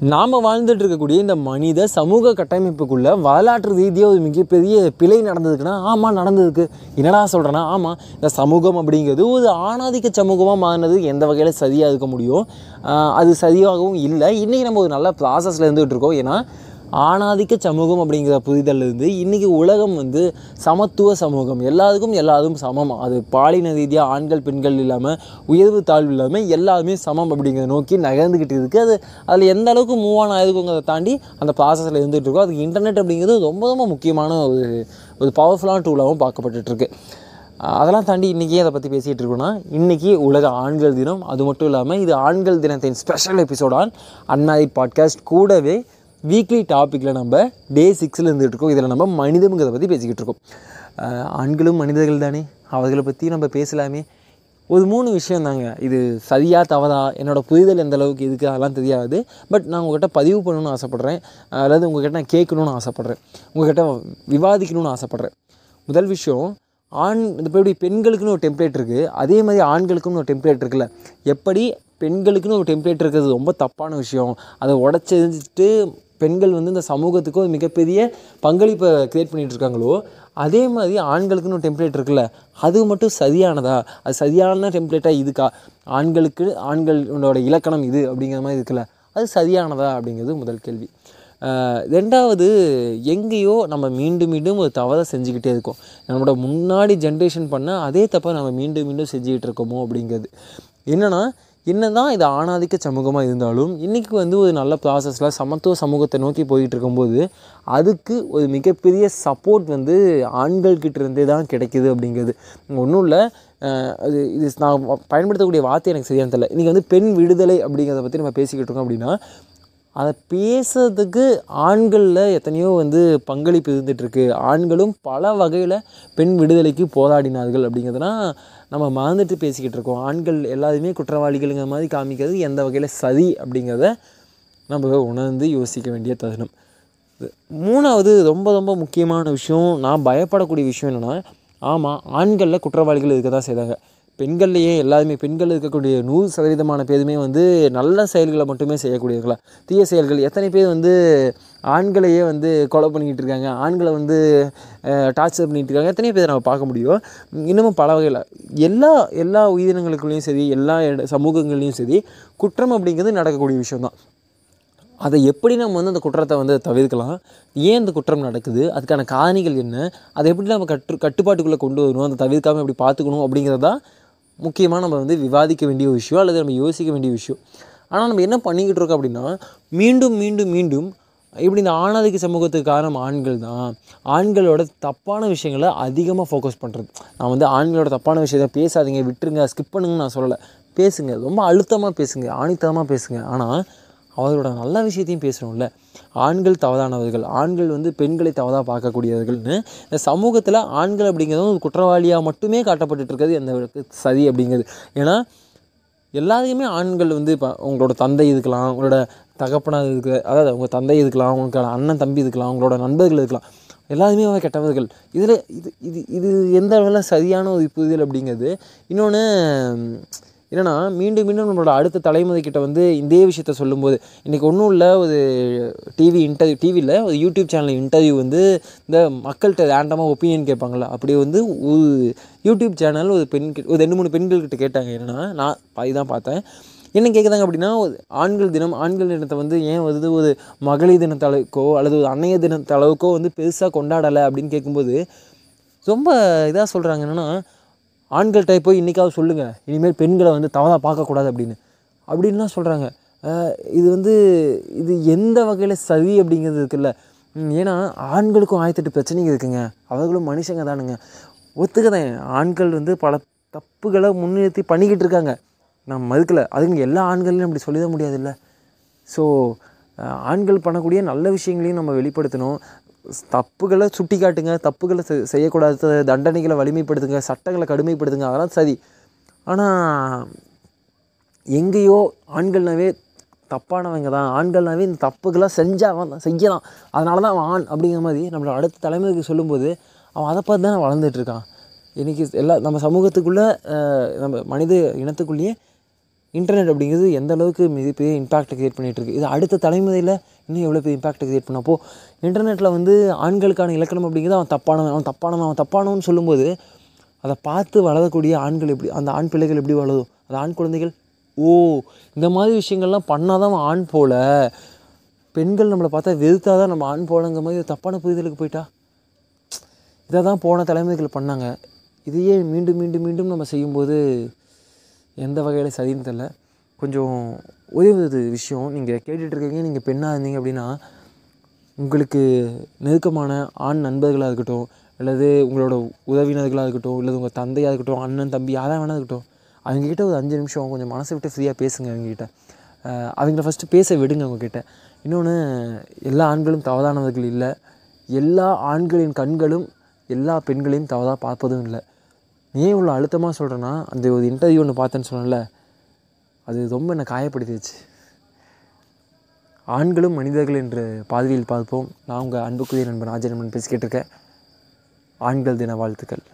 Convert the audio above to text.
நாம் வாழ்ந்துட்டு இருக்கக்கூடிய இந்த மனித சமூக கட்டமைப்புக்குள்ளே வரலாற்று ரீதியாக ஒரு மிகப்பெரிய பிழை நடந்ததுக்குன்னா ஆமாம் நடந்ததுக்கு என்னடா சொல்கிறேன்னா ஆமாம் இந்த சமூகம் அப்படிங்கிறது ஒரு ஆணாதிக்க சமூகமாக மாறினது எந்த வகையில் சரியாக இருக்க முடியும்? அது சரியாகவும் இல்லை. இன்றைக்கி நம்ம ஒரு நல்ல ப்ராசஸில் இருந்துகிட்டு இருக்கோம். ஏன்னா ஆணாதிக்க சமூகம் அப்படிங்கிற புரிதல் இருந்து இன்றைக்கி உலகம் வந்து சமத்துவ சமூகம். எல்லாருக்கும் எல்லாரும் சமம். அது பாலின ரீதியாக ஆண்கள் பெண்கள் இல்லாமல் உயர்வு தாழ்வு இல்லாமல் எல்லாருமே சமம் அப்படிங்கிறத நோக்கி நகர்ந்துக்கிட்டு இருக்குது அது அதில் எந்த அளவுக்கு மூவ் ஆன் ஆயிருக்குங்கிறத தாண்டி அந்த ப்ராசஸில் இருந்துகிட்டு இருக்கோம். அதுக்கு இன்டர்நெட் அப்படிங்கிறது ரொம்ப ரொம்ப முக்கியமான ஒரு ஒரு பவர்ஃபுல்லான டூலாகவும் பார்க்கப்பட்டுருக்கு அதெல்லாம் தாண்டி இன்றைக்கி அதை பற்றி பேசிகிட்டு இருக்கோன்னா இன்றைக்கி உலக ஆண்கள் தினம். அது மட்டும் இல்லாமல் இது ஆண்கள் தினத்தின் ஸ்பெஷல் எபிசோடான் அன்மேரிட் பாட்காஸ்ட் கூடவே வீக்லி டாப்பிக்கில் நம்ம டே சிக்ஸில் இருந்துகிட்டு இருக்கோம் இதில் நம்ம மனிதங்கிறத பற்றி பேசிக்கிட்டு இருக்கோம் ஆண்களும் மனிதர்கள் தானே? அவர்களை பற்றி நம்ம பேசலாமே. ஒரு மூணு விஷயம் தாங்க. இது சரியாக தவறா என்னோட புரிதல் எந்த அளவுக்கு இதுக்கு அதெல்லாம் தெரியாது. பட் நான் உங்கள்கிட்ட பதிவு பண்ணணும்னு ஆசைப்பட்றேன். அதாவது உங்கள்கிட்ட நான் கேட்கணும்னு ஆசைப்பட்றேன். உங்கள்கிட்ட விவாதிக்கணும்னு ஆசைப்பட்றேன். முதல் விஷயம் ஆண் இந்த எப்படி பெண்களுக்குன்னு ஒரு டெம்ப்ளேட் இருக்குது அதே மாதிரி ஆண்களுக்குன்னு ஒரு டெம்ப்ளேட் இருக்குல்ல. எப்படி பெண்களுக்குன்னு ஒரு டெம்ப்ளேட் இருக்கிறது ரொம்ப தப்பான விஷயம். அதை உடச்செறிஞ்சிட்டு பெண்கள் வந்து இந்த சமூகத்துக்கு ஒரு மிகப்பெரிய பங்களிப்பை க்ரியேட் பண்ணிகிட்டு இருக்காங்களோ அதே மாதிரி ஆண்களுக்குன்னு ஒரு டெம்ப்ளேட் இருக்குல்ல அது மட்டும் சரியானதா? அது சரியான டெம்ப்ளேட்டாக இதுக்கா? ஆண்களுக்கு ஆண்களோட இலக்கணம் இது அப்படிங்கிற மாதிரி இருக்குல்ல அது சரியானதா அப்படிங்கிறது முதல் கேள்வி. ரெண்டாவது எங்கேயோ நம்ம மீண்டும் மீண்டும் ஒரு தவறை செஞ்சுக்கிட்டே இருக்கோம். நம்மளோட முன்னாடி ஜென்ரேஷன் பண்ண அதே தப்பை நம்ம மீண்டும் மீண்டும் செஞ்சுக்கிட்டு இருக்கோமோ அப்படிங்கிறது. என்னென்னா என்ன தான் இது ஆணாதிக்க சமூகமாக இருந்தாலும் இன்றைக்கி வந்து ஒரு நல்ல ப்ராசஸில் சமத்துவ சமூகத்தை நோக்கி போயிட்டு இருக்கும்போது அதுக்கு ஒரு மிகப்பெரிய சப்போர்ட் வந்து ஆண்கள்கிட்ட இருந்தே தான் கிடைக்குது அப்படிங்கிறது. ஒன்றும் இல்லை அது இது நான் பயன்படுத்தக்கூடிய வார்த்தை எனக்கு சரியான தெரியல. இன்றைக்கி வந்து பெண் விடுதலை அப்படிங்கிறத பற்றி நம்ம பேசிக்கிட்டு இருக்கோம் அப்படின்னா அதை பேசுறதுக்கு ஆண்களில் எத்தனையோ வந்து பங்களிப்பு இருந்துகிட்ருக்கு ஆண்களும் பல வகையில் பெண் விடுதலைக்கு போராடினார்கள் அப்படிங்கிறதுனா நம்ம மறந்துட்டு பேசிக்கிட்டு இருக்கோம். ஆண்கள் எல்லாருமே குற்றவாளிகள்ங்கிற மாதிரி காமிக்கிறது எந்த வகையில் சரி அப்படிங்கிறத நம்ம உணர்ந்து யோசிக்க வேண்டிய தருணம். மூணாவது ரொம்ப ரொம்ப முக்கியமான விஷயம் நான் பயப்படக்கூடிய விஷயம் என்னென்னா ஆமாம் ஆண்களில் குற்றவாளிகள் இருக்க தான் செய்தாங்க. பெண்கள்லேயே எல்லாருமே பெண்கள் இருக்கக்கூடிய நூறு சதவீதமான பேருமே வந்து நல்ல செயல்களை மட்டுமே செய்யக்கூடியவர்களா. தீய செயல்கள். எத்தனை பேர் வந்து ஆண்களையே வந்து கொலை பண்ணிக்கிட்டு இருக்காங்க. ஆண்களை வந்து டார்ச்சர் பண்ணிகிட்டு இருக்காங்க. எத்தனை பேர் நம்ம பார்க்க முடியும்? இன்னமும் பல வகையில். எல்லா எல்லா உயிரினங்களுக்குள்ளேயும் சரி எல்லா சமூகங்கள்லேயும் சரி குற்றம் அப்படிங்கிறது நடக்கக்கூடிய விஷயம்தான். அதை எப்படி நம்ம வந்து அந்த குற்றத்தை வந்து தவிர்க்கலாம்? ஏன் அந்த குற்றம் நடக்குது? அதுக்கான காரணிகள் என்ன? அதை எப்படி நம்ம கட்டு கட்டுப்பாட்டுக்குள்ளே கொண்டு வரணும்? அதை தவிர்க்காமல் எப்படி பார்த்துக்கணும் அப்படிங்கிறது தான் முக்கியமாக நம்ம வந்து விவாதிக்க வேண்டிய விஷயம் அல்லது நம்ம யோசிக்க வேண்டிய விஷயம் ஆனால் நம்ம என்ன பண்ணிக்கிட்டு இருக்கோம் அப்படின்னா மீண்டும் மீண்டும் மீண்டும் இப்படி இந்த ஆணாதிக்க சமூகத்துக்கு காரணம் ஆண்கள் தான். ஆண்களோட தப்பான விஷயங்களை அதிகமாக ஃபோக்கஸ் பண்ணுறது நான் வந்து ஆண்களோட தப்பான விஷயத்தை பேசாதீங்க விட்டுருங்க ஸ்கிப் பண்ணுங்கன்னு நான் சொல்லலை. பேசுங்க ரொம்ப அழுத்தமாக பேசுங்க ஆணித்தனமாக பேசுங்க. ஆனால் அவர்களோட நல்ல விஷயத்தையும் பேசுகிறோம்ல ஆண்கள் தவறானவர்கள் ஆண்கள் வந்து பெண்களை தவறாக பார்க்கக்கூடியவர்கள்னு இந்த சமூகத்தில் ஆண்கள் அப்படிங்கிறதும் ஒரு குற்றவாளியாக மட்டுமே காட்டப்பட்டுட்டு இருக்கிறது எந்த சரி அப்படிங்கிறது. ஏன்னா எல்லாத்தையுமே ஆண்கள் வந்து இப்போ உங்களோட தந்தை இருக்கலாம் உங்களோட தகப்பனாக இருக்க அதாவது உங்கள் தந்தை இருக்கலாம் உங்களோட அண்ணன் தம்பி இருக்கலாம் உங்களோட நண்பர்கள் இருக்கலாம். எல்லாருமே அவங்க கெட்டவர்கள். இதில் இது இது இது எந்த அளவில் சரியான ஒரு புரிதல் அப்படிங்கிறது இன்னொன்று என்னென்னா மீண்டும் மீண்டும் நம்மளோட அடுத்த தலைமுறைக்கிட்ட வந்து இதே விஷயத்த சொல்லும்போது இன்றைக்கி ஒன்றும் இல்லை ஒரு டிவி இன்டர்வியூ டிவியில் ஒரு யூடியூப் சேனல் இன்டர்வியூ வந்து இந்த மக்கள்கிட்ட ரேண்டமாக ஒப்பீனியன் கேட்பாங்கள்ல அப்படி வந்து ஒரு யூடியூப் சேனல் ஒரு பெண் ஒரு ரெண்டு மூணு பெண்கள்கிட்ட கேட்டாங்க. என்னென்னா நான் இதான் பார்த்தேன். என்ன கேட்குறாங்க அப்படின்னா ஒரு ஆண்கள் தினம் ஆண்கள் தினத்தை வந்து ஏன் வந்து ஒரு மகளிர் தினத்தளவுக்கோ அல்லது ஒரு அன்னைய தினத்தளவுக்கோ வந்து பெருசாக கொண்டாடலை அப்படின்னு கேட்கும்போது ரொம்ப இதாக சொல்கிறாங்க என்னென்னா ஆண்கள்கிட்ட போய் இன்றைக்காவது சொல்லுங்கள் இனிமேல் பெண்களை வந்து தவறாக பார்க்கக்கூடாது அப்படின்னு. அப்படின்லாம் சொல்கிறாங்க இது வந்து இது எந்த வகையில் சரி அப்படிங்கிறது இருக்குல்ல? ஏன்னா ஆண்களுக்கும் ஆயிரத்தெட்டு பிரச்சனைங்க இருக்குங்க. அவர்களும் மனுஷங்க தானுங்க. ஒத்துக்கதேன். ஆண்கள் வந்து பல தப்புகளை முன்னிறுத்தி பண்ணிக்கிட்டு இருக்காங்க. நான் மறுக்கலை. அதுங்க எல்லா ஆண்களையும் அப்படி சொல்லிட முடியாதுல்ல. ஸோ ஆண்கள் பண்ணக்கூடிய நல்ல விஷயங்களையும் நம்ம வெளிப்படுத்தணும். தப்புகளை சுட்டி காட்டுங்க தப்புகளை செய்யக்கூடாது தண்டனைகளை வலிமைப்படுத்துங்க சட்டங்களை கடுமைப்படுத்துங்க அதெல்லாம் சரி. ஆனால் எங்கேயோ ஆண்கள்னாவே தப்பானவங்க தான். ஆண்கள்னாவே இந்த தப்புகளை செஞ்சால் தான் செய்யலாம். அதனால தான் அவன் ஆண் அப்படிங்கிற மாதிரி நம்மளோட அடுத்த தலைமுறைக்கு சொல்லும்போது அவன் அதை பார்த்து தானே வளர்ந்துட்டு இருக்கான். இன்றைக்கி எல்லா நம்ம சமூகத்துக்குள்ளே நம்ம மனித இனத்துக்குள்ளேயே இன்டர்நெட் அப்படிங்கிறது எந்த அளவுக்கு மிகப்பெரிய இம்பாக்டை கிரியேட் பண்ணிகிட்டு இருக்கு? இது அடுத்த தலைமுறையில் இன்னும் எவ்வளோ பெரிய இம்பாக்டை கிரியேட் பண்ணப்போ இன்டர்நெட்டில் வந்து ஆண்களுக்கான இலக்கணம் அப்படிங்கிறது அவன் தப்பானவன் அவன் தப்பானவன் அவன் தப்பானவன் சொல்லும்போது அதை பார்த்து வளரக்கூடிய ஆண்கள் எப்படி அந்த ஆண் பிள்ளைகள் எப்படி வளரும் அந்த ஆண் குழந்தைகள் ஓ இந்த மாதிரி விஷயங்கள்லாம் பண்ணால் தான் அவன் ஆண் போல. பெண்கள் நம்மளை பார்த்தா வெறுத்தா தான் நம்ம ஆண் போலங்கிற மாதிரி தப்பான புரிதலுக்கு போயிட்டா? இதை தான் போன தலைமுறைகள் பண்ணாங்க. இதையே மீண்டும் மீண்டும் மீண்டும் நம்ம செய்யும்போது எந்த வகையில் சரின்னு தெரில கொஞ்சம் ஒரே ஒரு விஷயம் நீங்கள் கேட்டுட்ருக்கீங்க நீங்கள் பெண்ணாக இருந்தீங்க அப்படின்னா உங்களுக்கு நெருக்கமான ஆண் நண்பர்களாக இருக்கட்டும் அல்லது உங்களோட உறவினர்களாக இருக்கட்டும் இல்லை உங்கள் தந்தையாக இருக்கட்டும் அண்ணன் தம்பி யாராக வேணா இருக்கட்டும் அவங்கக்கிட்ட ஒரு அஞ்சு நிமிஷம் கொஞ்சம் மனசை விட்டு ஃப்ரீயாக பேசுங்க அவங்கக்கிட்ட அவங்கள ஃபஸ்ட்டு பேச விடுங்க அவங்கக்கிட்ட இன்னொன்று எல்லா ஆண்களும் தவறானவர்கள் இல்லை. எல்லா ஆண்களின் கண்களும் எல்லா பெண்களையும் தவறாக பார்ப்பதும் இல்லை. ஏன் இவ்வளோ அழுத்தமாக சொல்கிறேன்னா அந்த ஒரு இன்டர்வியூ ஒன்று பார்த்தேன்னு சொன்னேன்ல அது ரொம்ப என்னை காயப்படுத்திடுச்சு. ஆண்களும் மனிதர்கள் என்று பார்வையில் பார்ப்போம். நான் உங்கள் அன்புக்குரிய நண்பன் ஆஜய் நண்பன் பேசிக்கிட்டு இருக்கேன். ஆண்கள் தின வாழ்த்துக்கள்.